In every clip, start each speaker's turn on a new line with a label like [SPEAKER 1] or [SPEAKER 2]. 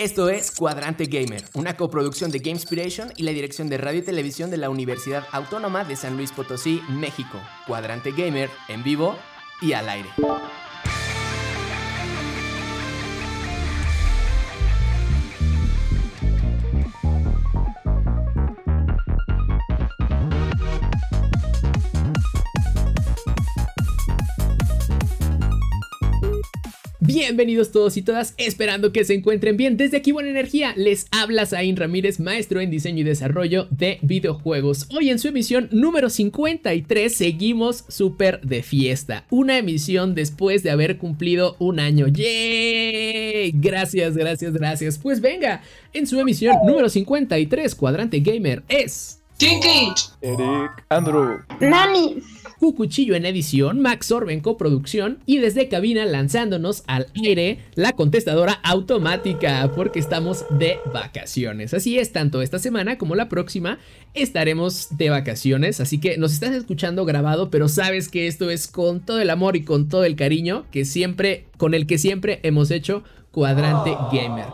[SPEAKER 1] Esto es Cuadrante Gamer, una coproducción de Gamespiration y la dirección de radio y televisión de la Universidad Autónoma de San Luis Potosí, México. Cuadrante Gamer en vivo y al aire. Bienvenidos todos y todas, esperando que se encuentren bien. Desde aquí Buena Energía les habla Zain Ramírez, maestro en diseño y desarrollo de videojuegos. Hoy en su emisión número 53 seguimos súper de fiesta. Una emisión después de haber cumplido un año. ¡Yay! Gracias, gracias, gracias. Pues venga, en su emisión número 53, Cuadrante Gamer es...
[SPEAKER 2] Eric, Andrew,
[SPEAKER 3] Nani.
[SPEAKER 1] Cucuchillo en edición, Max Orben coproducción y desde cabina lanzándonos al aire la contestadora automática porque estamos de vacaciones. Así es, tanto esta semana como la próxima estaremos de vacaciones, así que nos estás escuchando grabado, pero sabes que esto es con todo el amor y con todo el cariño que siempre con el que siempre hemos hecho Cuadrante Gamer.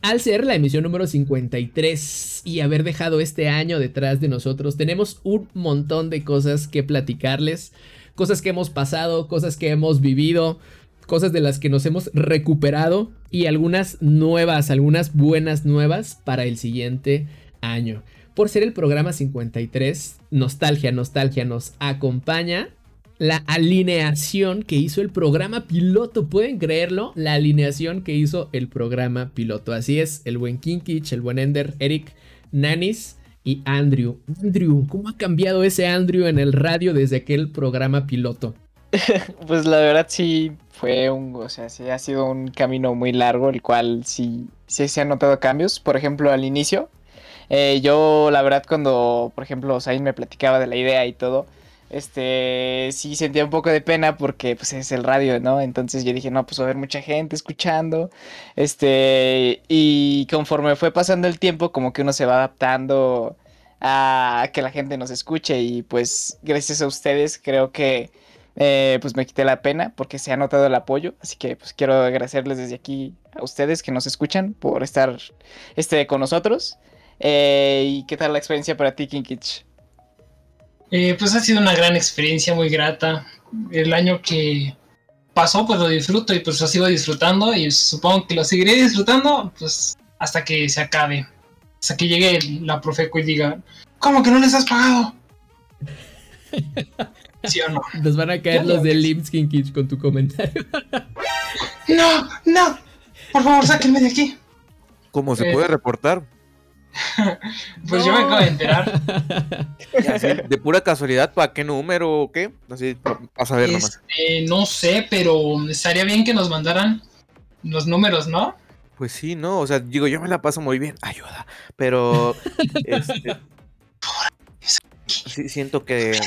[SPEAKER 1] Al ser la emisión número 53 y haber dejado este año detrás de nosotros, tenemos un montón de cosas que platicarles, cosas que hemos pasado, cosas que hemos vivido, cosas de las que nos hemos recuperado y algunas nuevas, algunas buenas nuevas para el siguiente año. Por ser el programa 53, Nostalgia, Nostalgia nos acompaña la alineación que hizo el programa piloto. ¿Pueden creerlo? La alineación que hizo el programa piloto. Así es, el buen Kinkich, el buen Ender, Eric, Nanis y Andrew. Andrew, ¿cómo ha cambiado ese Andrew en el radio desde aquel programa piloto?
[SPEAKER 4] pues la verdad sí fue un, o sea, sí ha sido un camino muy largo, el cual sí, sí se han notado cambios. Por ejemplo, al inicio, eh, yo la verdad cuando, por ejemplo, Zain me platicaba de la idea y todo, este, sí sentía un poco de pena porque pues es el radio, ¿no? Entonces yo dije, no, pues va a haber mucha gente escuchando, este, y conforme fue pasando el tiempo, como que uno se va adaptando a que la gente nos escuche y pues gracias a ustedes creo que eh, pues me quité la pena porque se ha notado el apoyo, así que pues quiero agradecerles desde aquí a ustedes que nos escuchan por estar este, con nosotros. Eh, ¿Y qué tal la experiencia para ti, Kinkich?
[SPEAKER 5] Eh, pues ha sido una gran experiencia, muy grata. El año que pasó, pues lo disfruto y pues lo sigo disfrutando y supongo que lo seguiré disfrutando, pues hasta que se acabe. Hasta que llegue la Profeco y diga, ¿cómo que no les has pagado? ¿Sí o no?
[SPEAKER 1] Nos van a caer los de. Limskin Kids con tu comentario.
[SPEAKER 5] No, no, por favor, sáquenme de aquí.
[SPEAKER 2] ¿cómo se
[SPEAKER 5] Eh.
[SPEAKER 2] puede reportar?
[SPEAKER 5] Pues yo me acabo de enterar.
[SPEAKER 2] Así, de pura casualidad, ¿para qué número o qué? Así, a saber nomás.
[SPEAKER 5] Este, no sé, pero estaría bien que nos mandaran los números, ¿no?
[SPEAKER 2] Pues sí, no, o sea, digo, yo me la paso muy bien, ayuda, pero este, sí, siento que
[SPEAKER 5] Estoy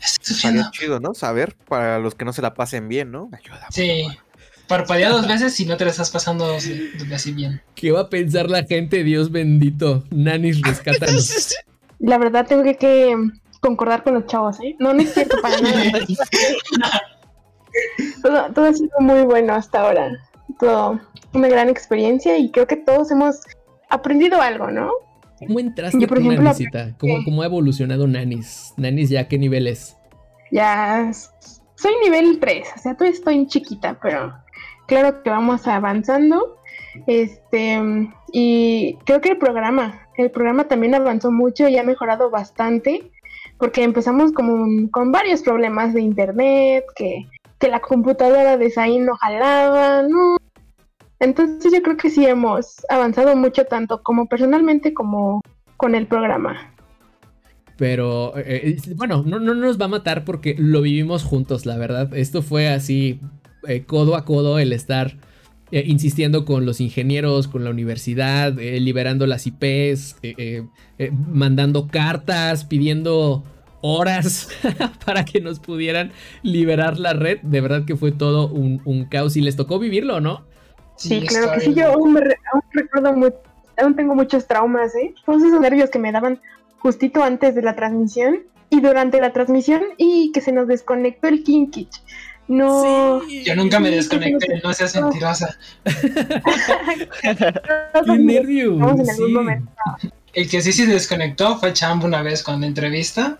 [SPEAKER 2] estaría
[SPEAKER 5] sufriendo.
[SPEAKER 2] chido, ¿no? Saber para los que no se la pasen bien, ¿no? Ayuda. por
[SPEAKER 5] Sí.
[SPEAKER 2] favor.
[SPEAKER 5] Parpadea dos veces si no te la estás pasando así así bien.
[SPEAKER 1] ¿Qué va a pensar la gente? Dios bendito. Nanis, rescátanos.
[SPEAKER 3] La verdad tengo que, que concordar con los chavos, ¿eh? No, no es cierto para nada. todo, todo ha sido muy bueno hasta ahora. Todo una gran experiencia y creo que todos hemos aprendido algo, ¿no?
[SPEAKER 1] ¿Cómo entraste
[SPEAKER 3] Yo, por ejemplo,
[SPEAKER 1] Nanisita? ¿Cómo, ¿Cómo ha evolucionado Nanis? Nanis, ¿ya qué nivel es?
[SPEAKER 3] Ya soy nivel 3, o sea, todavía estoy chiquita, pero claro que vamos avanzando. Este, y creo que el programa, el programa también avanzó mucho y ha mejorado bastante, porque empezamos como con varios problemas de internet, que, que la computadora de Zain no jalaba. Entonces yo creo que sí hemos avanzado mucho tanto como personalmente como con el programa.
[SPEAKER 1] Pero, eh, eh, bueno, no, no nos va a matar porque lo vivimos juntos, la verdad. Esto fue así, eh, codo a codo, el estar eh, insistiendo con los ingenieros, con la universidad, eh, liberando las IPs, eh, eh, eh, mandando cartas, pidiendo horas para que nos pudieran liberar la red. De verdad que fue todo un, un caos y les tocó vivirlo, ¿no?
[SPEAKER 3] Sí, claro que sí, yo aún, me re- aún recuerdo aún tengo muchos traumas, ¿eh? Todos esos nervios que me daban justito antes de la transmisión y durante la transmisión y que se nos desconectó el Kinkich. No.
[SPEAKER 1] Sí.
[SPEAKER 5] Yo nunca me desconecté, no seas mentirosa.
[SPEAKER 1] ¡Qué nervio!
[SPEAKER 3] Vamos en algún
[SPEAKER 1] Sí.
[SPEAKER 3] momento.
[SPEAKER 5] El que sí se desconectó fue Champ una vez con la entrevista.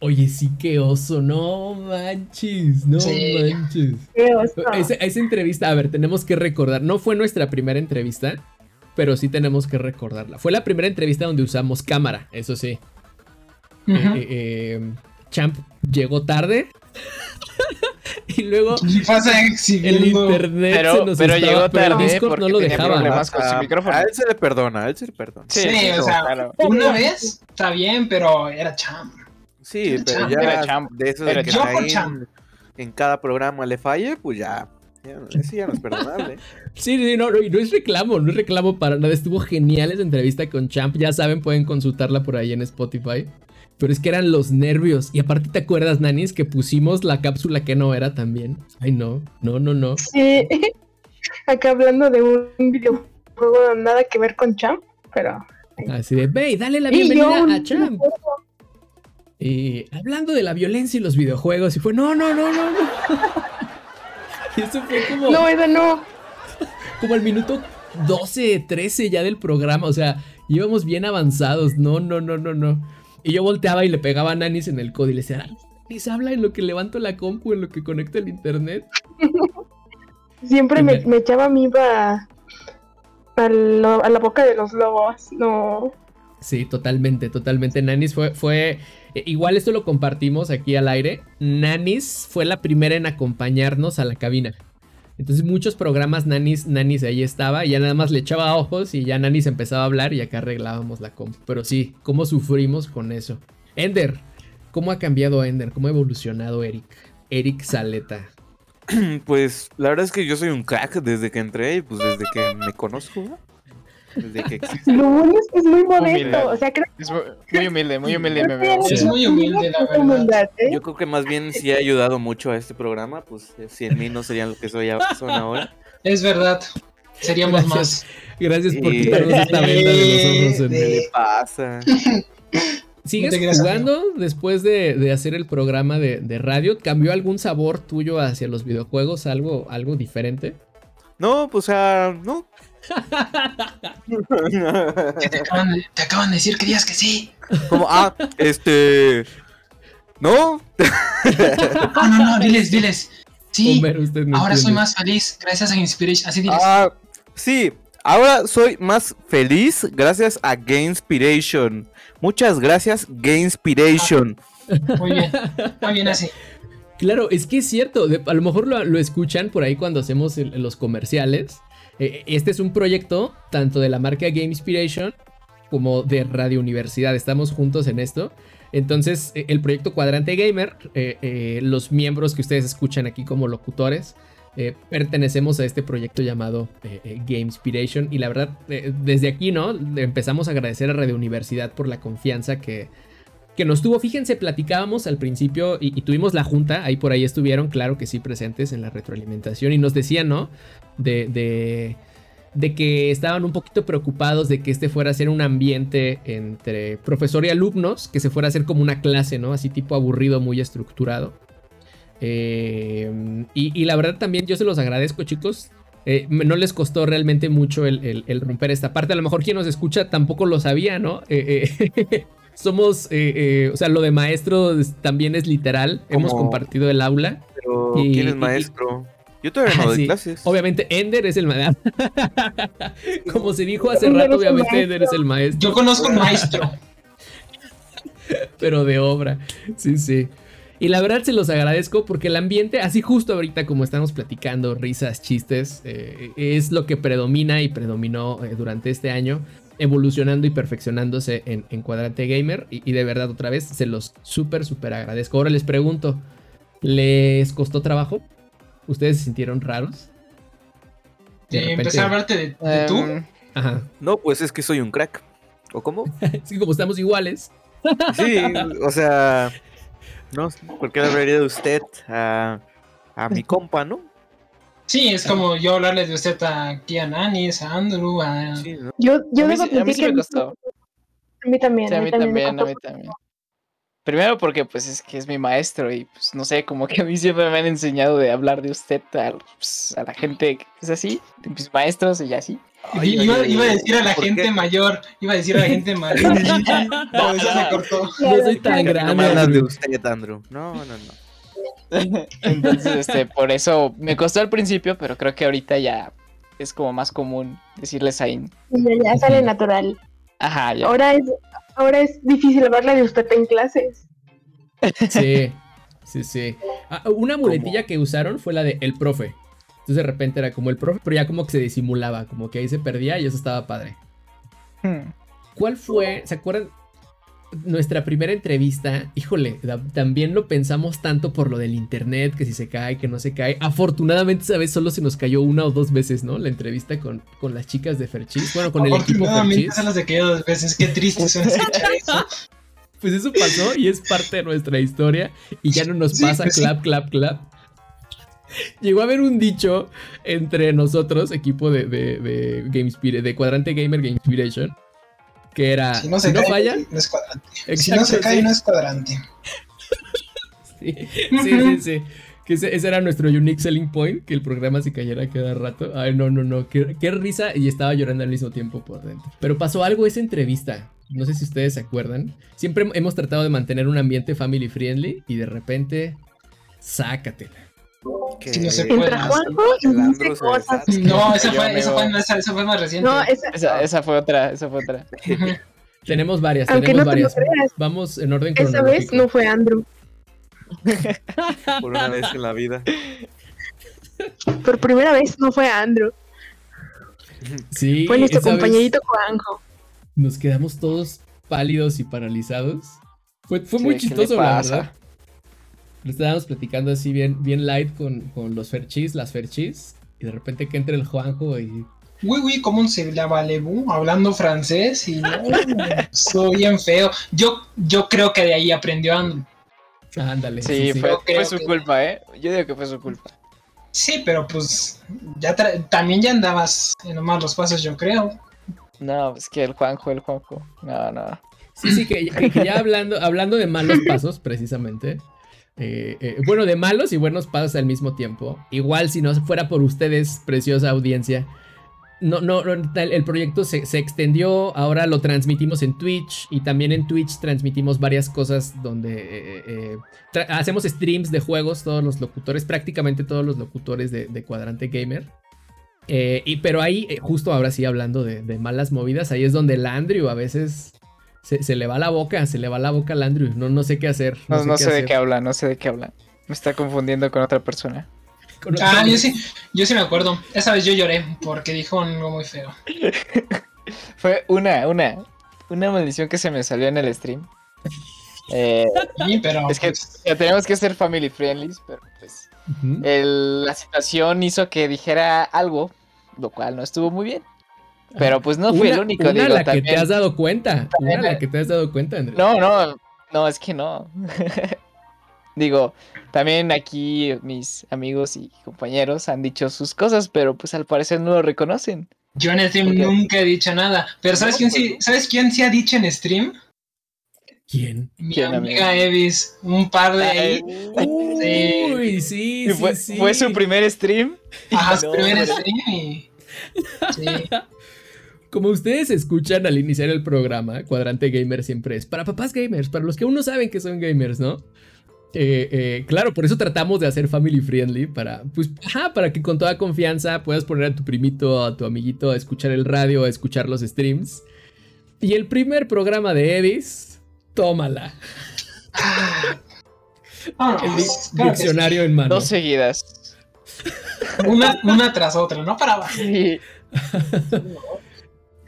[SPEAKER 1] Oye, sí, qué oso. No manches, no
[SPEAKER 5] Sí.
[SPEAKER 1] manches.
[SPEAKER 3] Qué oso.
[SPEAKER 1] Esa, esa entrevista, a ver, tenemos que recordar. No fue nuestra primera entrevista, pero sí tenemos que recordarla. Fue la primera entrevista donde usamos cámara, eso sí. Eh, eh, eh, Champ llegó tarde. y luego
[SPEAKER 5] Y pasa
[SPEAKER 1] el internet
[SPEAKER 4] Pero-
[SPEAKER 1] se nos
[SPEAKER 4] pero
[SPEAKER 1] estaba,
[SPEAKER 4] llegó
[SPEAKER 1] pero
[SPEAKER 4] tarde
[SPEAKER 1] Discord
[SPEAKER 4] porque
[SPEAKER 1] no lo dejaba.
[SPEAKER 4] con su
[SPEAKER 2] A-
[SPEAKER 4] micrófono.
[SPEAKER 2] A él se le perdona, a él se le perdona.
[SPEAKER 4] Sí,
[SPEAKER 5] Sí, o sea,
[SPEAKER 4] claro.
[SPEAKER 5] una vez está bien, pero era Champ.
[SPEAKER 2] Sí, pero
[SPEAKER 5] Champ.
[SPEAKER 2] ya
[SPEAKER 4] Era champ.
[SPEAKER 2] de eso
[SPEAKER 4] Era
[SPEAKER 2] de que
[SPEAKER 5] Yo por champ.
[SPEAKER 2] en, cada programa le falle, pues ya. ya eso ya no es perdonable.
[SPEAKER 1] Sí, sí, no, no, y no es reclamo, no es reclamo para nada. Estuvo genial esa entrevista con Champ. Ya saben, pueden consultarla por ahí en Spotify. Pero es que eran los nervios. Y aparte, ¿te acuerdas, Nanis, que pusimos la cápsula que no era también? Ay, no, no, no, no.
[SPEAKER 3] Sí. Acá hablando de un videojuego nada que ver con Champ, pero.
[SPEAKER 1] Así de, ve, dale la
[SPEAKER 3] yo
[SPEAKER 1] bienvenida a Champ. Y hablando de la violencia y los videojuegos. Y fue, no, no, no, no, no. Y eso fue como,
[SPEAKER 3] No, eso no.
[SPEAKER 1] como el minuto 12, 13 ya del programa. O sea, íbamos bien avanzados. No, no, no, no, no. Y yo volteaba y le pegaba a Nanis en el código y le decía, Nanis, habla en lo que levanto la compu, en lo que conecto el internet.
[SPEAKER 3] Siempre me, echaba a, lo- a la boca de los lobos. No.
[SPEAKER 1] Sí, totalmente, totalmente. Nanis fue, fue. eh, Igual esto lo compartimos aquí al aire. Nanis fue la primera en acompañarnos a la cabina. Entonces, muchos programas Nanis, Nanis ahí estaba. Y ya nada más le echaba ojos y ya Nanis empezaba a hablar y acá arreglábamos la comp. Pero sí, cómo sufrimos con eso. Ender, ¿cómo ha cambiado Ender? ¿Cómo ha evolucionado Eric? Eric Saleta.
[SPEAKER 2] Pues la verdad es que yo soy un crack desde que entré y pues desde que me conozco. Desde que.
[SPEAKER 3] Lo bueno es que es muy
[SPEAKER 4] Humilde.
[SPEAKER 3] modesto. O sea, creo
[SPEAKER 4] Es muy, humilde, muy humilde me veo.
[SPEAKER 5] Es muy humilde, la verdad.
[SPEAKER 3] ¿eh?
[SPEAKER 2] Yo creo que más bien sí ha ayudado mucho a este programa, pues eh, sin mí no serían lo que soy son ahora.
[SPEAKER 5] Es verdad. Seríamos
[SPEAKER 1] Gracias.
[SPEAKER 5] más.
[SPEAKER 1] Gracias por
[SPEAKER 2] Sí.
[SPEAKER 1] quitarnos esta venda de los ojos,
[SPEAKER 5] Sí.
[SPEAKER 1] Ender.
[SPEAKER 2] ¿Qué pasa?
[SPEAKER 1] ¿Sigues
[SPEAKER 5] No
[SPEAKER 1] jugando después de, de hacer el programa de, de radio? ¿Cambió algún sabor tuyo hacia los videojuegos? ¿Algo, algo diferente?
[SPEAKER 2] No, pues o sea, no.
[SPEAKER 5] Te acaban, de, te acaban de decir que digas que sí.
[SPEAKER 2] Como, ah, este. No,
[SPEAKER 5] No, no, no, diles, diles. Sí,
[SPEAKER 1] Homero, usted no
[SPEAKER 5] ahora soy más feliz gracias a Inspiration. Así diles.
[SPEAKER 2] Ah, sí, ahora soy más feliz gracias a Gamespiration. Muchas gracias, Gamespiration.
[SPEAKER 5] Muy bien, muy bien así.
[SPEAKER 1] Claro, es que es cierto. de- a lo mejor lo, lo escuchan por ahí cuando hacemos el- los comerciales. Eh, este es un proyecto tanto de la marca Game Inspiration como de Radio Universidad. Estamos juntos en esto. Entonces, eh, el proyecto Cuadrante Gamer, eh, eh, los miembros que ustedes escuchan aquí como locutores, eh, pertenecemos a este proyecto llamado eh, eh, Game Inspiration. Y la verdad, eh, desde aquí, ¿no? Empezamos a agradecer a Radio Universidad por la confianza que, que nos tuvo. Fíjense, platicábamos al principio y, tuvimos la junta, ahí por ahí estuvieron, claro que sí, presentes en la retroalimentación y nos decían, ¿no? De, de, que estaban un poquito preocupados de que este fuera a ser un ambiente entre profesor y alumnos, que se fuera a hacer como una clase, ¿no? Así tipo aburrido, muy estructurado. Eh, y, la verdad también yo se los agradezco, chicos. Eh, no les costó realmente mucho el, romper esta parte. A lo mejor quien nos escucha tampoco lo sabía, ¿no? Eh, somos, eh, eh, o sea, lo de maestro es- también es literal. Hemos compartido el aula.
[SPEAKER 2] Pero,
[SPEAKER 1] Y-
[SPEAKER 2] ¿quién es
[SPEAKER 1] y-
[SPEAKER 2] maestro? Yo todavía no doy
[SPEAKER 1] Sí,
[SPEAKER 2] clases.
[SPEAKER 1] Obviamente, Ender es el maestro. Como se dijo hace
[SPEAKER 3] Ender
[SPEAKER 1] rato, obviamente Ender es el maestro,
[SPEAKER 5] Yo conozco un maestro.
[SPEAKER 1] pero de obra. Sí, sí. Y la verdad se los agradezco porque el ambiente, así justo ahorita como estamos platicando, risas, chistes, eh, es lo que predomina y predominó eh, durante este año, evolucionando y perfeccionándose en, en Cuadrante Gamer. Y, y de verdad, otra vez, se los súper, súper agradezco. Ahora les pregunto, ¿les costó trabajo? ¿Ustedes se sintieron raros? De repente-
[SPEAKER 5] empecé a hablarte de, de tú.
[SPEAKER 4] Em,
[SPEAKER 1] Ajá.
[SPEAKER 2] No, pues es que soy un crack. ¿O cómo?
[SPEAKER 1] Sí, como estamos iguales.
[SPEAKER 2] Sí, o sea, no, ¿por qué le hablaría de usted a, a mi compa, no?
[SPEAKER 5] Sí, es como yo hablarle de usted aquí a Nanis, a Andrew, a...
[SPEAKER 2] Sí, ¿no?
[SPEAKER 3] Yo, yo
[SPEAKER 4] A mí
[SPEAKER 3] debo
[SPEAKER 4] sí- a mí sí me
[SPEAKER 3] que
[SPEAKER 4] costó.
[SPEAKER 3] A mí también.
[SPEAKER 4] sí, a mí
[SPEAKER 3] me
[SPEAKER 4] también, a
[SPEAKER 3] costó
[SPEAKER 4] mí también. Primero porque pues es que es mi maestro y pues no sé, como que a mí siempre me han enseñado de hablar de usted a, pues, a la gente que es así, de mis maestros y así.
[SPEAKER 2] Ay,
[SPEAKER 5] iba, iba a decir a la
[SPEAKER 2] ¿por
[SPEAKER 5] gente
[SPEAKER 2] qué?
[SPEAKER 5] mayor, iba a decir a la gente mayor. no, eso se cortó.
[SPEAKER 1] No soy tan
[SPEAKER 2] No
[SPEAKER 1] grande.
[SPEAKER 2] me hablas de usted, Andrew. No, no, no.
[SPEAKER 4] Entonces, este, por eso me costó al principio, pero creo que ahorita ya es como más común decirles ahí.
[SPEAKER 3] Ya, ya sale natural.
[SPEAKER 4] Ajá, ya.
[SPEAKER 3] Ahora es, ahora es difícil hablarle de usted en clases.
[SPEAKER 1] Sí, sí, sí. Ah, una muletilla que usaron fue la de el profe. Entonces de repente era como el profe, pero ya como que se disimulaba, como que ahí se perdía y eso estaba padre.
[SPEAKER 4] Hmm.
[SPEAKER 1] ¿Cuál fue, se acuerdan? Nuestra primera entrevista, híjole, da- también lo pensamos tanto por lo del internet, que si se cae, que no se cae. Afortunadamente esa vez solo se nos cayó una o dos veces, ¿no? La entrevista con, con las chicas de Ferchis, bueno, con el equipo Ferchis.
[SPEAKER 5] se las de que dos veces. Qué triste escuchar eso.
[SPEAKER 1] Pues eso pasó y es parte de nuestra historia y ya no nos
[SPEAKER 5] Sí,
[SPEAKER 1] pasa
[SPEAKER 5] pues sí.
[SPEAKER 1] clap, clap, clap. Llegó a haber un dicho entre nosotros, equipo de, de, de GameSpir- de Cuadrante Gamer Game Inspiration, que era,
[SPEAKER 5] Si no se cae,
[SPEAKER 1] falla,
[SPEAKER 5] no es cuadrante. si
[SPEAKER 1] Exacto,
[SPEAKER 5] no se cae,
[SPEAKER 1] sí.
[SPEAKER 5] no es cuadrante.
[SPEAKER 1] sí, sí, sí, sí. Que ese, ese era nuestro unique selling point, que el programa se cayera cada rato. Ay, no, no, no, qué, qué risa y estaba llorando al mismo tiempo por dentro. Pero pasó algo esa entrevista, no sé si ustedes se acuerdan. Siempre hemos tratado de mantener un ambiente family friendly y de repente, sácatela.
[SPEAKER 2] Que-
[SPEAKER 5] Si no se
[SPEAKER 3] Entra
[SPEAKER 5] puede.
[SPEAKER 3] Juanjo y dice cosas.
[SPEAKER 5] No, esa fue, esa,
[SPEAKER 4] amigo.
[SPEAKER 5] fue, esa, esa fue más reciente.
[SPEAKER 3] No, esa,
[SPEAKER 4] Esa, esa fue otra, esa fue otra.
[SPEAKER 1] Tenemos varias,
[SPEAKER 3] Aunque
[SPEAKER 1] tenemos
[SPEAKER 3] no te lo
[SPEAKER 1] varias.
[SPEAKER 3] creas.
[SPEAKER 1] Vamos en orden
[SPEAKER 3] esa
[SPEAKER 1] cronológico.
[SPEAKER 3] vez no fue Andrew.
[SPEAKER 2] Por una vez en la vida.
[SPEAKER 3] Por primera vez no fue Andrew.
[SPEAKER 1] Sí,
[SPEAKER 3] Fue nuestro
[SPEAKER 1] esa
[SPEAKER 3] compañerito Juanjo.
[SPEAKER 1] Nos quedamos todos pálidos y paralizados. Fue, fue
[SPEAKER 4] Sí,
[SPEAKER 1] muy
[SPEAKER 4] ¿qué le
[SPEAKER 1] chistoso, la verdad. Lo estábamos platicando así bien, bien light con, con los Ferchis, las Ferchis. Y de repente que entra el Juanjo y.
[SPEAKER 5] Uy, uy, ¿cómo se la valebú? Hablando francés y estuvo bien feo. Yo, yo creo que de ahí aprendió Andrew.
[SPEAKER 1] Ándale.
[SPEAKER 4] Sí, Fue, fue su
[SPEAKER 5] que-
[SPEAKER 4] culpa, ¿eh? Yo digo que fue su culpa.
[SPEAKER 5] Sí, pero pues ya tra- también ya andabas en los malos pasos, yo creo.
[SPEAKER 4] No, es que el Juanjo, el Juanjo. No, no.
[SPEAKER 1] Sí, sí, que, que- que ya hablando, hablando de malos pasos, precisamente. Eh, bueno, de malos y buenos pasos al mismo tiempo. Igual si no fuera por ustedes, preciosa audiencia. No, no, el, proyecto se, se extendió, ahora lo transmitimos en Twitch y también en Twitch transmitimos varias cosas donde eh, eh, hacemos streams de juegos, todos los locutores, prácticamente todos los locutores de, de Cuadrante Gamer. Y, pero ahí, justo ahora sí, hablando de, de malas movidas, ahí es donde el Andrew a veces se, se le va la boca, se le va la boca al Andrew. No, no sé qué hacer.
[SPEAKER 4] No, no
[SPEAKER 1] qué
[SPEAKER 4] sé de qué habla, no sé de qué habla. Me está confundiendo con otra persona.
[SPEAKER 1] Con
[SPEAKER 5] Ah, yo sí, yo sí me acuerdo. Esa vez yo lloré porque dijo algo muy feo.
[SPEAKER 4] Fue una, una, una maldición que se me salió en el stream. Eh,
[SPEAKER 5] Sí, pero
[SPEAKER 4] es que
[SPEAKER 5] pues,
[SPEAKER 4] ya tenemos que ser family friendly, pero pues el- la situación hizo que dijera algo, lo cual no estuvo muy bien. Pero pues no fui
[SPEAKER 1] Una-
[SPEAKER 4] el único,
[SPEAKER 1] Una
[SPEAKER 4] digo,
[SPEAKER 1] la que
[SPEAKER 4] también.
[SPEAKER 1] te has dado cuenta. Una la que te has dado cuenta, Andrew.
[SPEAKER 4] No, no, no, es que no. Digo, también aquí mis amigos y compañeros han dicho sus cosas, pero pues al parecer no lo reconocen.
[SPEAKER 5] yo en stream
[SPEAKER 4] ¿Por qué?
[SPEAKER 5] nunca he dicho nada. Pero ¿sabes
[SPEAKER 4] No,
[SPEAKER 5] quién
[SPEAKER 4] pues
[SPEAKER 5] sí? ¿Sabes quién sí ha dicho en stream?
[SPEAKER 1] ¿Quién?
[SPEAKER 5] Mi
[SPEAKER 4] ¿Quién,
[SPEAKER 5] amiga? Evis. Un par de ahí.
[SPEAKER 1] Uy, sí, sí,
[SPEAKER 4] fue,
[SPEAKER 1] sí.
[SPEAKER 4] fue su primer stream.
[SPEAKER 5] Ajá, su primer stream y. Sí.
[SPEAKER 1] Como ustedes escuchan al iniciar el programa, Cuadrante Gamer siempre es para papás gamers, para los que aún no saben que son gamers, ¿no? Eh, eh, claro, por eso tratamos de hacer family friendly, para, pues, ajá, para que con toda confianza puedas poner a tu primito, a tu amiguito a escuchar el radio, a escuchar los streams. Y el primer programa de Edis, tómala.
[SPEAKER 5] Vámonos,
[SPEAKER 1] El di-
[SPEAKER 5] claro que sí.
[SPEAKER 1] diccionario en mano.
[SPEAKER 4] Dos seguidas.
[SPEAKER 5] Una, una tras otra, no paraba.
[SPEAKER 4] Sí.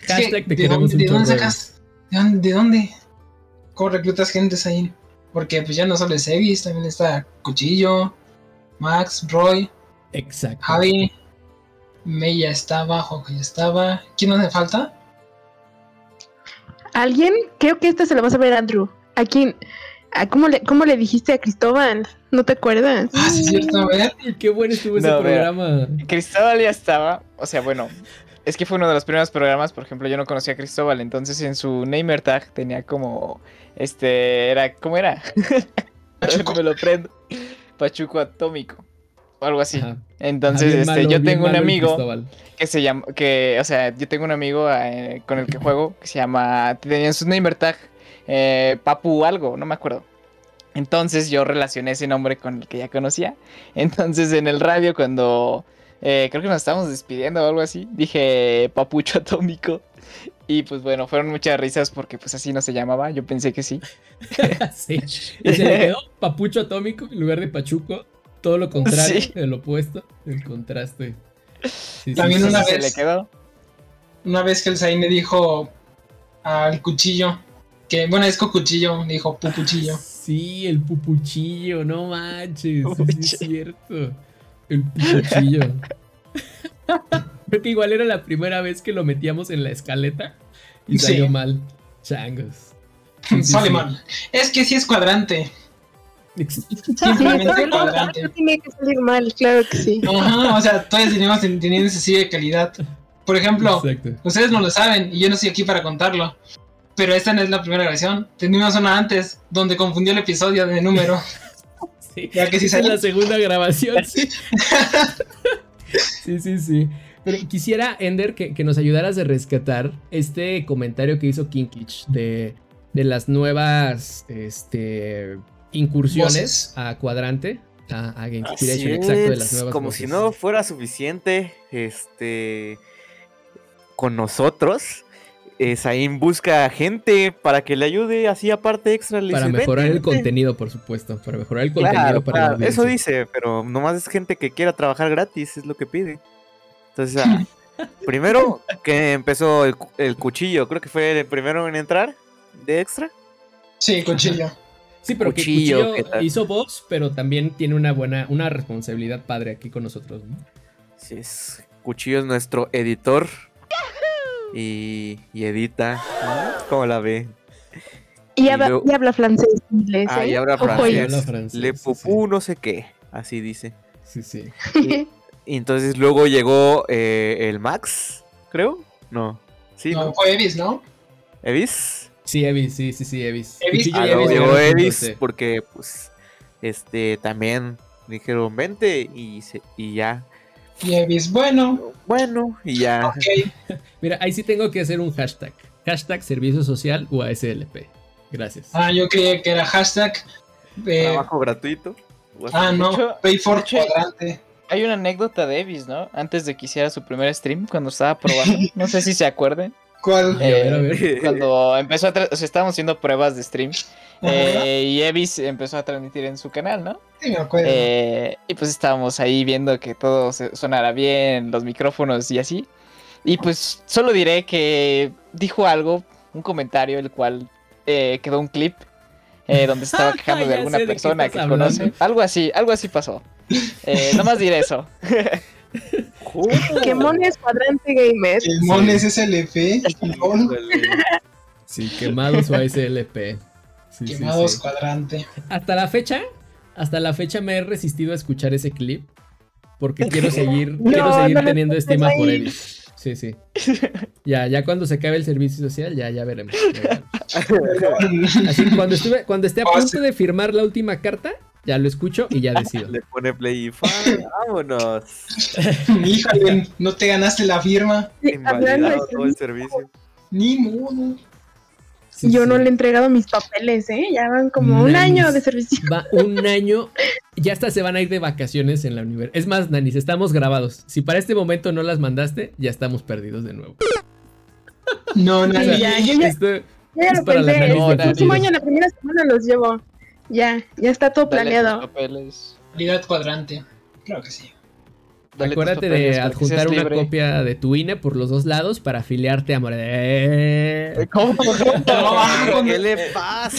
[SPEAKER 1] Hashtag te
[SPEAKER 5] ¿de
[SPEAKER 1] queremos
[SPEAKER 5] dónde,
[SPEAKER 1] un
[SPEAKER 5] ¿De dónde sacas? ¿De dónde, ¿De dónde? ¿Cómo reclutas gentes ahí? Porque pues ya no solo es Evis, también está Cuchillo, Max, Roy,
[SPEAKER 1] Exacto.
[SPEAKER 5] Javi, Mella estaba, Jojo ya estaba. ¿Quién nos hace falta?
[SPEAKER 3] ¿Alguien? Creo que esta se la vas a ver Andrew. ¿A quién? ¿A cómo, le, ¿Cómo le dijiste a Cristóbal? ¿No te acuerdas?
[SPEAKER 5] Ah, sí, es cierto, a ver.
[SPEAKER 1] Qué bueno estuvo ese
[SPEAKER 4] No,
[SPEAKER 1] programa.
[SPEAKER 4] Cristóbal ya estaba, o sea, bueno, es que fue uno de los primeros programas, por ejemplo, yo no conocía a Cristóbal, entonces en su namer tag tenía como, este, era, ¿cómo era? Me lo prendo. Pachuco atómico, o algo así.
[SPEAKER 1] Ajá.
[SPEAKER 4] Entonces, este,
[SPEAKER 1] malo,
[SPEAKER 4] yo tengo un amigo
[SPEAKER 1] Cristóbal.
[SPEAKER 4] que se llama, que, o sea, yo tengo un amigo eh, con el que juego que se llama, tenía en su namer tag eh, Papu algo, no me acuerdo. Entonces yo relacioné ese nombre con el que ya conocía. Entonces en el radio cuando eh, creo que nos estábamos despidiendo o algo así, dije Papucho Atómico. Y pues bueno, fueron muchas risas porque pues así no se llamaba, yo pensé que sí.
[SPEAKER 1] sí. Y se le quedó papucho atómico en lugar de pachuco. Todo lo contrario,
[SPEAKER 4] Sí.
[SPEAKER 1] el opuesto, el contraste. Sí,
[SPEAKER 5] También
[SPEAKER 1] sí,
[SPEAKER 5] una
[SPEAKER 1] sí.
[SPEAKER 4] se
[SPEAKER 5] vez-
[SPEAKER 4] le quedó.
[SPEAKER 5] Una vez que el Zain le dijo al cuchillo, que bueno, es cuchillo, le dijo pupuchillo.
[SPEAKER 1] Sí, el pupuchillo, no manches. Es cierto. El pupuchillo. Creo que igual era la primera vez que lo metíamos en la escaleta y
[SPEAKER 5] Sí.
[SPEAKER 1] salió mal. Changos. Sí,
[SPEAKER 5] Sale
[SPEAKER 1] sí.
[SPEAKER 5] mal. Es que sí es cuadrante. Simplemente cuadrante.
[SPEAKER 3] tiene que salir mal, claro que sí.
[SPEAKER 5] Ajá, o sea, todos tenemos teniendo ese de calidad. Por ejemplo,
[SPEAKER 1] Exacto.
[SPEAKER 5] ustedes no lo saben y yo no estoy aquí para contarlo. Pero esta no es la primera grabación. Teníamos una antes donde confundió el episodio de número.
[SPEAKER 1] Sí.
[SPEAKER 5] Ya que sí
[SPEAKER 1] Esa es la segunda grabación, sí. sí, sí, sí. Pero quisiera, Ender, que, que nos ayudaras a rescatar este comentario que hizo Kinkich de, de las nuevas este, incursiones
[SPEAKER 5] Voces.
[SPEAKER 1] a cuadrante. A, a Game
[SPEAKER 2] Así
[SPEAKER 1] Inspiration, exacto, de las
[SPEAKER 2] es,
[SPEAKER 1] nuevas
[SPEAKER 2] como
[SPEAKER 1] voces.
[SPEAKER 2] si no fuera suficiente, este, con nosotros, eh, Zain busca gente para que le ayude así aparte extra. le
[SPEAKER 1] Para
[SPEAKER 2] dice,
[SPEAKER 1] mejorar
[SPEAKER 2] "Vente,
[SPEAKER 1] el
[SPEAKER 2] vente".
[SPEAKER 1] contenido, por supuesto. Para mejorar el contenido
[SPEAKER 2] Claro,
[SPEAKER 1] para la
[SPEAKER 2] claro, eso dice, pero nomás es gente que quiera trabajar gratis, es lo que pide. Entonces, ah, primero que empezó el, cu- el cuchillo, creo que fue el primero en entrar de extra.
[SPEAKER 5] Sí, cuchillo.
[SPEAKER 1] Sí, pero
[SPEAKER 2] Cuchillo,
[SPEAKER 1] que
[SPEAKER 2] ¿qué
[SPEAKER 1] Cuchillo hizo voz, pero también tiene una buena, una responsabilidad padre aquí con nosotros. ¿no?
[SPEAKER 2] Sí, es, Cuchillo es nuestro editor y, y edita. ¿Cómo la ve?
[SPEAKER 3] Y,
[SPEAKER 2] Y
[SPEAKER 3] habla,
[SPEAKER 2] luego-
[SPEAKER 3] y habla francés, inglés.
[SPEAKER 2] Ah, y
[SPEAKER 3] ¿eh?
[SPEAKER 2] habla
[SPEAKER 3] Ojo ahí.
[SPEAKER 2] francés.
[SPEAKER 1] Habla francés,
[SPEAKER 2] Le
[SPEAKER 1] sí,
[SPEAKER 2] pupú no sé qué, así dice.
[SPEAKER 1] Sí, sí.
[SPEAKER 2] Y entonces luego llegó eh, el Max, creo. No. Sí,
[SPEAKER 5] No,
[SPEAKER 2] ¿no?
[SPEAKER 5] fue Evis, ¿no?
[SPEAKER 2] ¿Evis?
[SPEAKER 1] Sí, Evis, sí, sí, sí, Evis.
[SPEAKER 5] Evis,
[SPEAKER 2] Ah,
[SPEAKER 1] y Evis
[SPEAKER 2] llegó Evis
[SPEAKER 1] sí.
[SPEAKER 2] porque pues este también dijeron vente y, se- y ya.
[SPEAKER 5] Y Evis, bueno,
[SPEAKER 2] Bueno, y ya.
[SPEAKER 5] ok.
[SPEAKER 1] Mira, ahí sí tengo que hacer un hashtag. Hashtag Servicio Social UASLP. Gracias.
[SPEAKER 5] Ah, yo creía que era hashtag. eh,
[SPEAKER 2] Trabajo gratuito.
[SPEAKER 5] ah, no,
[SPEAKER 4] hecho-
[SPEAKER 5] Pay for
[SPEAKER 4] hecho-
[SPEAKER 5] cuadrante.
[SPEAKER 4] Hay una anécdota de Evis, ¿no? Antes de que hiciera su primer stream, cuando estaba probando. No sé si se acuerden.
[SPEAKER 5] ¿Cuál?
[SPEAKER 1] Ay, a ver, a ver.
[SPEAKER 4] Cuando empezó a... O sea, estábamos haciendo pruebas de stream. Eh, y Evis empezó a transmitir en su canal, ¿no?
[SPEAKER 5] Sí, me acuerdo.
[SPEAKER 4] Eh, y pues estábamos ahí viendo que todo sonara bien, los micrófonos y así. Y pues solo diré que dijo algo, un comentario, el cual eh, quedó un clip eh, donde se estaba quejando de alguna
[SPEAKER 1] sé de qué
[SPEAKER 4] persona
[SPEAKER 1] estás
[SPEAKER 4] que conoce.
[SPEAKER 1] hablando.
[SPEAKER 4] Algo así, algo así pasó. Eh, nomás diré eso.
[SPEAKER 3] Quemones cuadrante gamer.
[SPEAKER 5] el Mones SLP. LOL,
[SPEAKER 2] Híjole.
[SPEAKER 1] Sí, quemados UASLP. Sí, sí,
[SPEAKER 5] Quemados
[SPEAKER 1] sí.
[SPEAKER 5] cuadrante.
[SPEAKER 1] Hasta la fecha, hasta la fecha me he resistido a escuchar ese clip. Porque quiero seguir,
[SPEAKER 3] No,
[SPEAKER 1] quiero seguir
[SPEAKER 3] no
[SPEAKER 1] teniendo estima por
[SPEAKER 3] ahí.
[SPEAKER 1] Evis. Sí, sí. Ya, ya cuando se acabe el servicio social, ya, ya veremos. ya veremos. Así que cuando, estuve, cuando esté a
[SPEAKER 5] Ah,
[SPEAKER 1] punto de firmar la última carta, ya lo escucho y ya decido.
[SPEAKER 2] Le pone play y fan, vámonos.
[SPEAKER 5] Híjole, no te ganaste la firma.
[SPEAKER 3] Sí,
[SPEAKER 2] Invalidado todo el
[SPEAKER 3] servicio.
[SPEAKER 5] Ni modo.
[SPEAKER 1] Sí,
[SPEAKER 3] yo
[SPEAKER 1] sí.
[SPEAKER 3] no le he entregado mis papeles, ¿eh? Ya van como un año de servicio.
[SPEAKER 1] Va un año. Ya hasta se van a ir de vacaciones en la universidad. Es más, Nanis, estamos grabados. Si para este momento no las mandaste, ya estamos perdidos de nuevo.
[SPEAKER 5] No,
[SPEAKER 3] ya, ya,
[SPEAKER 1] Esto-
[SPEAKER 3] ya lo pensé.
[SPEAKER 1] nanis
[SPEAKER 3] El próximo año, la primera semana los llevo. Ya, ya está todo
[SPEAKER 4] Dale tus
[SPEAKER 3] planeado.
[SPEAKER 4] papeles.
[SPEAKER 5] Calidad cuadrante. Claro que sí.
[SPEAKER 4] Dale
[SPEAKER 1] Acuérdate
[SPEAKER 4] papeles
[SPEAKER 1] de adjuntar una
[SPEAKER 4] libre.
[SPEAKER 1] copia de tu INE por los dos lados para afiliarte a More.
[SPEAKER 4] ¿Cómo?
[SPEAKER 2] ¿Qué le pasa?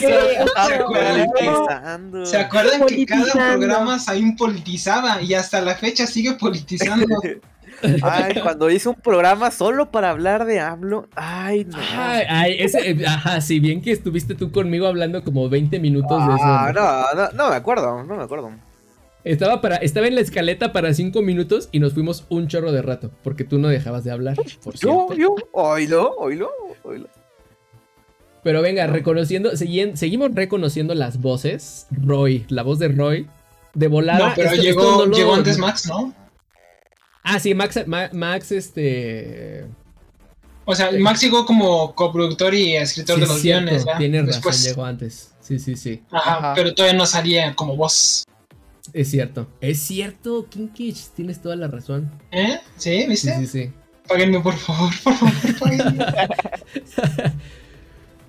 [SPEAKER 5] ¿Se acuerdan que cada programa Saín politizaba y hasta la fecha sigue politizando?
[SPEAKER 2] Ay, cuando hice un programa solo para hablar de AMLO. Ay, no.
[SPEAKER 1] Ay, ay, ese, eh, ajá, si bien que estuviste tú conmigo hablando como 20 minutos de eso.
[SPEAKER 2] Ah, no, no, no me acuerdo, no me acuerdo.
[SPEAKER 1] Estaba, para, estaba en la escaleta para cinco minutos y nos fuimos un chorro de rato, porque tú no dejabas de hablar, por
[SPEAKER 2] Yo, yo, oílo, oílo, oílo.
[SPEAKER 1] Pero venga, reconociendo, segui- seguimos reconociendo las voces. Roy, la voz de Roy, de volada.
[SPEAKER 5] No, pero
[SPEAKER 1] esto- esto
[SPEAKER 5] llegó,
[SPEAKER 1] no lo-
[SPEAKER 5] llegó antes Max, ¿no?
[SPEAKER 1] Ah, sí, Max, Ma- Max, este...
[SPEAKER 5] O sea, Max llegó como coproductor y escritor
[SPEAKER 1] sí,
[SPEAKER 5] de los
[SPEAKER 1] cierto,
[SPEAKER 5] guiones, ¿verdad? Después,
[SPEAKER 1] razón, llegó antes. Sí, sí, sí.
[SPEAKER 5] Ajá,
[SPEAKER 4] Ajá.
[SPEAKER 5] pero todavía no salía como voz.
[SPEAKER 1] Es cierto. Es cierto, Kinkich, tienes toda la razón.
[SPEAKER 5] ¿Eh? ¿Sí?
[SPEAKER 1] Sí,
[SPEAKER 5] ¿Viste?
[SPEAKER 1] sí, sí.
[SPEAKER 5] Páguenme, por favor, por favor, páguenme.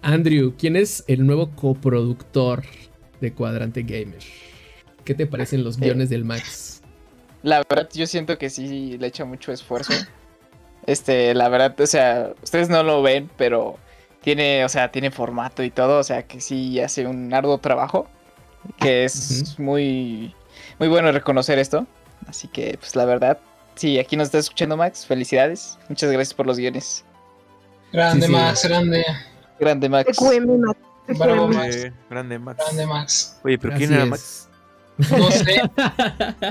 [SPEAKER 1] Andrew, ¿quién es el nuevo coproductor de Cuadrante Gamer? ¿Qué te parecen los guiones del Max?
[SPEAKER 4] La verdad, yo siento que sí le echa mucho esfuerzo. Este, la verdad, o sea, ustedes no lo ven, pero tiene, o sea, tiene formato y todo, o sea, que sí hace un arduo trabajo, que es muy, muy bueno reconocer esto. Así que, pues, la verdad, sí, aquí nos está escuchando Max, felicidades, muchas gracias por los guiones.
[SPEAKER 5] Grande,
[SPEAKER 1] Sí, sí.
[SPEAKER 5] Max, grande,
[SPEAKER 4] Grande Max.
[SPEAKER 5] Bravo. Max.
[SPEAKER 2] Eh, grande Max.
[SPEAKER 5] grande, Max.
[SPEAKER 2] Oye, pero ¿quién era
[SPEAKER 1] es.
[SPEAKER 2] Max?
[SPEAKER 5] No sé.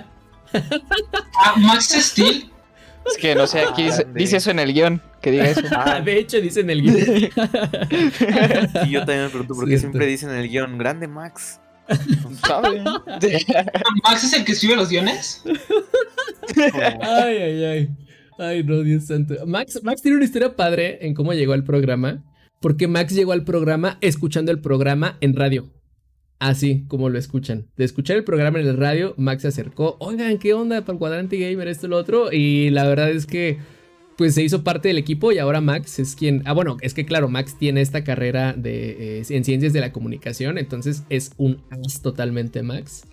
[SPEAKER 5] Ah, Max Steel.
[SPEAKER 4] Es que no sé, aquí dice, dice eso en el guion, que diga eso.
[SPEAKER 2] Ah,
[SPEAKER 1] de hecho, dicen el guion.
[SPEAKER 2] y yo también me pregunto por qué
[SPEAKER 1] Cierto.
[SPEAKER 2] siempre dicen en el guion, grande Max.
[SPEAKER 4] ¿Sabe?
[SPEAKER 5] ¿Max es el que escribe los guiones?
[SPEAKER 1] Ay, ay, ay. Ay, no, Dios santo. Max, Max tiene una historia padre en cómo llegó al programa. Porque Max llegó al programa escuchando el programa en radio. Así como lo escuchan. De escuchar el programa en el radio, Max se acercó. Oigan, ¿qué onda para el cuadrante gamer? Esto, lo otro. Y la verdad es que, pues se hizo parte del equipo y ahora Max es quien. Ah, bueno, es que claro, Max tiene esta carrera de, eh, en ciencias de la comunicación. Entonces es un as totalmente Max.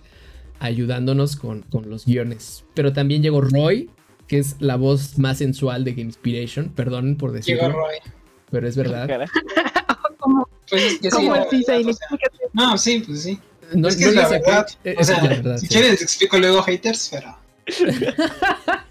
[SPEAKER 1] Ayudándonos con, con los guiones. Pero también llegó Roy, que es la voz más sensual de Game Inspiration. Perdón por decirlo.
[SPEAKER 5] Llegó Roy.
[SPEAKER 1] Pero es verdad.
[SPEAKER 4] Cara.
[SPEAKER 3] ¿Cómo,
[SPEAKER 5] Pues es que sí,
[SPEAKER 3] cómo
[SPEAKER 5] la
[SPEAKER 3] así,
[SPEAKER 5] verdad,
[SPEAKER 3] Zayn?
[SPEAKER 5] o sea,
[SPEAKER 3] Explícate.
[SPEAKER 5] No, sí, pues sí.
[SPEAKER 1] No,
[SPEAKER 5] es que
[SPEAKER 1] no
[SPEAKER 5] es
[SPEAKER 1] le
[SPEAKER 5] la verdad.
[SPEAKER 1] eh,
[SPEAKER 5] O sea,
[SPEAKER 1] es la verdad,
[SPEAKER 5] si
[SPEAKER 1] sí.
[SPEAKER 5] les explico luego haters, pero...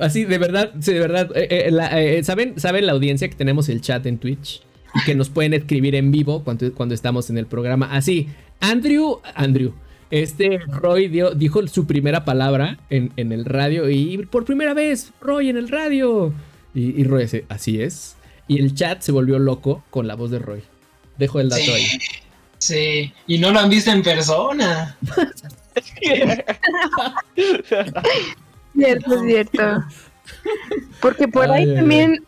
[SPEAKER 1] Así, de verdad, sí, de verdad. eh, eh, la- eh, ¿saben, ¿Saben la audiencia que tenemos el chat en Twitch? Y que nos pueden escribir en vivo cuando, cuando estamos en el programa. Así, Andrew, Andrew, este Roy dio, dijo su primera palabra en, en el radio y por primera vez, Roy en el radio. Y, y Roy dice, así es. Y el chat se volvió loco con la voz de Roy. Dejo el dato
[SPEAKER 5] Sí.
[SPEAKER 1] ahí.
[SPEAKER 5] Sí, y no lo han visto en persona.
[SPEAKER 3] Cierto, cierto. Porque por
[SPEAKER 1] Ay,
[SPEAKER 3] ahí
[SPEAKER 1] ay,
[SPEAKER 3] también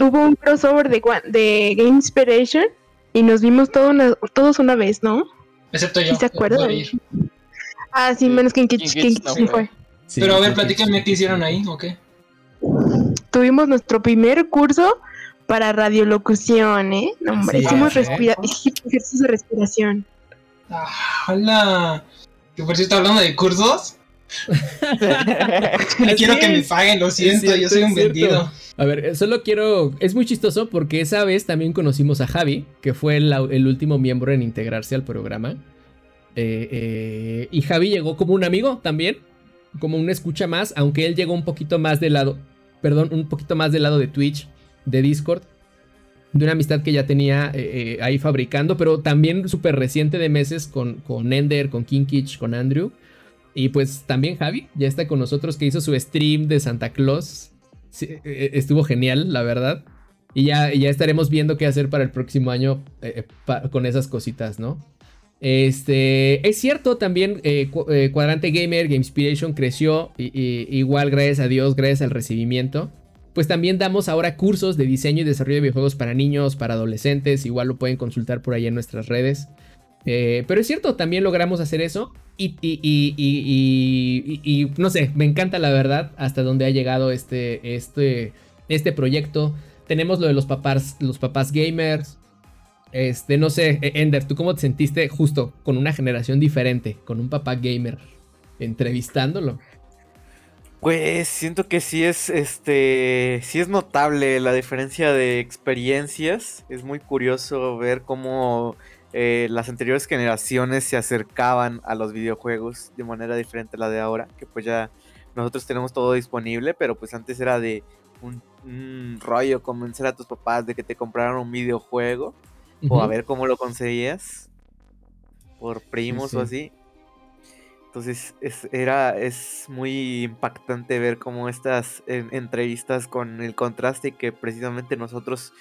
[SPEAKER 3] hubo un crossover de, de Game Inspiration y nos vimos todo una- todos una vez, ¿no?
[SPEAKER 5] Excepto yo.
[SPEAKER 3] ¿Sí se acuerdan?
[SPEAKER 5] no.
[SPEAKER 3] Ah, sí, menos que en Kitsch,
[SPEAKER 4] King
[SPEAKER 3] King
[SPEAKER 4] Kitsch no
[SPEAKER 3] sí
[SPEAKER 4] fue.
[SPEAKER 1] Sí,
[SPEAKER 5] Pero a ver, platícame qué hicieron ahí, ¿o qué?
[SPEAKER 3] Tuvimos nuestro primer curso para radiolocución, ¿eh? No, hombre, hicimos
[SPEAKER 1] ¿eh?
[SPEAKER 3] respira- de respiración.
[SPEAKER 5] Ah, hola. Que por cierto, hablando de cursos,
[SPEAKER 1] Así
[SPEAKER 5] quiero que me paguen, lo siento,
[SPEAKER 1] cierto,
[SPEAKER 5] yo soy un vendido.
[SPEAKER 1] A ver, eh, solo quiero. Es muy chistoso porque esa vez también conocimos a Javi, que fue el, último miembro en integrarse al programa. Eh, eh, y Javi llegó como un amigo también, como un escucha más, aunque él llegó un poquito más del lado. Perdón, un poquito más del lado de Twitch, de Discord. De una amistad que ya tenía eh, eh, ahí fabricando, pero también súper reciente de meses con, con Ender, con Kinkich, con Andrew. Y pues también Javi ya está con nosotros que hizo su stream de Santa Claus. Eh, estuvo genial, la verdad. Y ya, ya estaremos viendo qué hacer para el próximo año con esas cositas, ¿no? Este, es cierto también, Cu- Cuadrante Gamer, Game Inspiration creció, igual gracias a Dios, gracias al recibimiento. Pues también damos ahora cursos de diseño y desarrollo de videojuegos para niños, para adolescentes, igual lo pueden consultar por ahí en nuestras redes. Eh, pero es cierto, también logramos hacer eso. Y, y- no sé, me encanta la verdad hasta dónde ha llegado este, este, este proyecto. Tenemos lo de los papás, los papás gamers. Este, no sé, E- Ender, ¿tú cómo te sentiste justo con una generación diferente, con un papá gamer, entrevistándolo?
[SPEAKER 2] Pues siento que sí es, este, sí es notable la diferencia de experiencias. Es muy curioso ver cómo eh, las anteriores generaciones se acercaban a los videojuegos de manera diferente a la de ahora, que pues ya nosotros tenemos todo disponible, pero pues antes era de un, un rollo convencer a tus papás de que te compraran un videojuego o a ver cómo lo conseguías por primos o
[SPEAKER 1] sí.
[SPEAKER 2] así. Entonces es, era, es muy impactante ver cómo estas en- entrevistas con el contraste que precisamente nosotros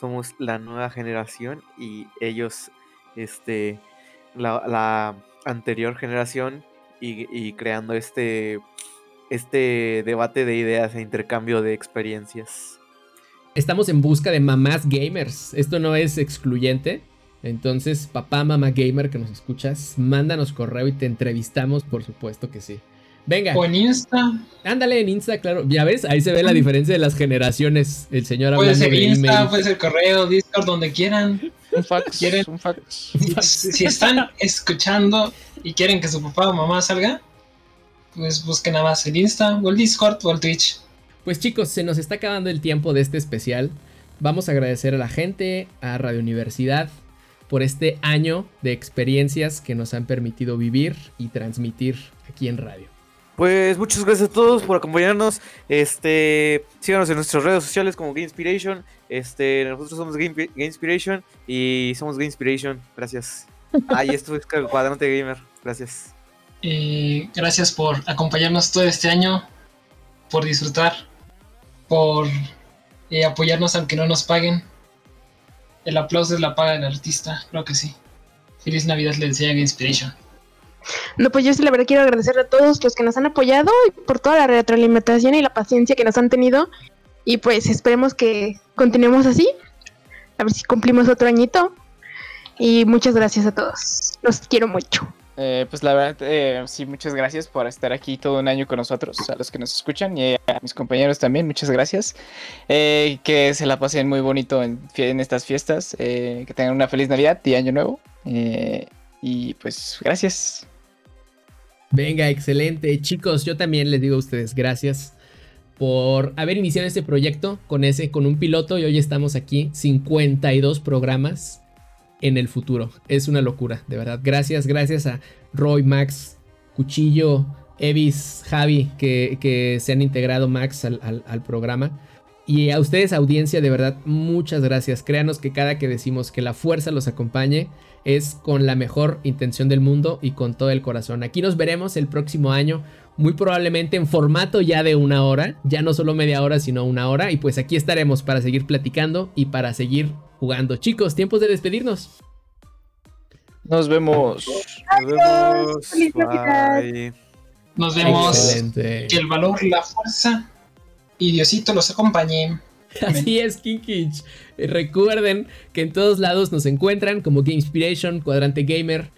[SPEAKER 2] somos la nueva generación y ellos este, la, la anterior generación y, y creando este, este debate de ideas e intercambio de experiencias.
[SPEAKER 1] Estamos en busca de mamás gamers. Esto no es excluyente. Entonces, papá, mamá gamer que nos escuchas, mándanos correo y te entrevistamos, por supuesto que sí. Venga,
[SPEAKER 5] O en Insta.
[SPEAKER 1] ándale en Insta, claro. Ya ves, ahí se ve la diferencia de las generaciones. El señor
[SPEAKER 5] Puede
[SPEAKER 1] hablando
[SPEAKER 5] ser
[SPEAKER 1] de
[SPEAKER 5] Insta,
[SPEAKER 1] email.
[SPEAKER 5] puede ser correo, Discord, donde quieran.
[SPEAKER 4] Un fax,
[SPEAKER 5] ¿Quieren?
[SPEAKER 4] un fax.
[SPEAKER 5] Si, si están escuchando y quieren que su papá o mamá salga, pues busquen nada más el Insta o el Discord o el Twitch.
[SPEAKER 1] Pues chicos, se nos está acabando el tiempo de este especial. Vamos a agradecer a la gente, a Radio Universidad, por este año de experiencias que nos han permitido vivir y transmitir aquí en radio.
[SPEAKER 2] Pues muchas gracias a todos por acompañarnos. Este, síganos en nuestras redes sociales como Game Inspiration. Este, nosotros somos Game, Game Inspiration y somos Game Inspiration. Gracias. Ah, y esto es Cuadrante Gamer. Gracias.
[SPEAKER 5] Eh, gracias por acompañarnos todo este año, por disfrutar, por eh, apoyarnos aunque no nos paguen. El aplauso es la paga del artista, creo que sí. Feliz Navidad le Game Inspiration.
[SPEAKER 3] No, pues yo sí la verdad quiero agradecer a todos los que nos han apoyado y por toda la retroalimentación y la paciencia que nos han tenido. Y pues esperemos que continuemos así. A ver si cumplimos otro añito. Y muchas gracias a todos. Los quiero mucho.
[SPEAKER 4] Eh, pues la verdad, eh, sí, muchas gracias por estar aquí todo un año con nosotros, a los que nos escuchan y a mis compañeros también, muchas gracias. Eh, que se la pasen muy bonito en, en estas fiestas, eh, que tengan una feliz Navidad y Año Nuevo. eh, y pues gracias.
[SPEAKER 1] Venga, excelente. Chicos, yo también les digo a ustedes gracias por haber iniciado este proyecto con ese, con un piloto y hoy estamos aquí, 52 programas en el futuro. Es una locura, de verdad. Gracias, gracias a Roy, Max, Cuchillo, Evis, Javi, que, que se han integrado Max al, al- al programa. Y a ustedes, audiencia, de verdad, muchas gracias. Créanos que cada que decimos que la fuerza los acompañe, es con la mejor intención del mundo y con todo el corazón. Aquí nos veremos el próximo año, muy probablemente en formato ya de una hora, ya no solo media hora, sino una hora. Y pues aquí estaremos para seguir platicando y para seguir jugando. Chicos, tiempos de despedirnos.
[SPEAKER 4] Nos vemos.
[SPEAKER 2] Nos vemos.
[SPEAKER 3] Feliz Navidad.
[SPEAKER 2] Bye.
[SPEAKER 5] Nos vemos.
[SPEAKER 1] Excelente.
[SPEAKER 5] Que el valor, la fuerza y Diosito los acompañe.
[SPEAKER 1] Así es, Kinkich. Eh, Recuerden que en todos lados nos encuentran como Game Inspiration, Cuadrante Gamer.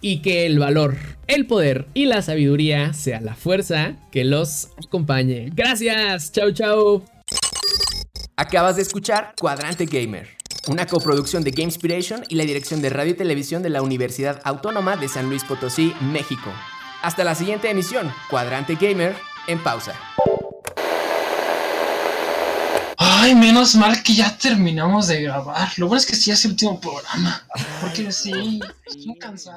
[SPEAKER 1] Y que el valor, el poder y la sabiduría sea la fuerza que los acompañe. Gracias. Chau, chau.
[SPEAKER 6] Acabas de escuchar Cuadrante Gamer, una coproducción de Game Inspiration y la dirección de radio y televisión de la Universidad Autónoma de San Luis Potosí, México. Hasta la siguiente emisión, Cuadrante Gamer, en pausa.
[SPEAKER 5] Ay, menos mal que ya terminamos de grabar. Lo bueno es que sí es el último programa. Porque sí, estoy cansado.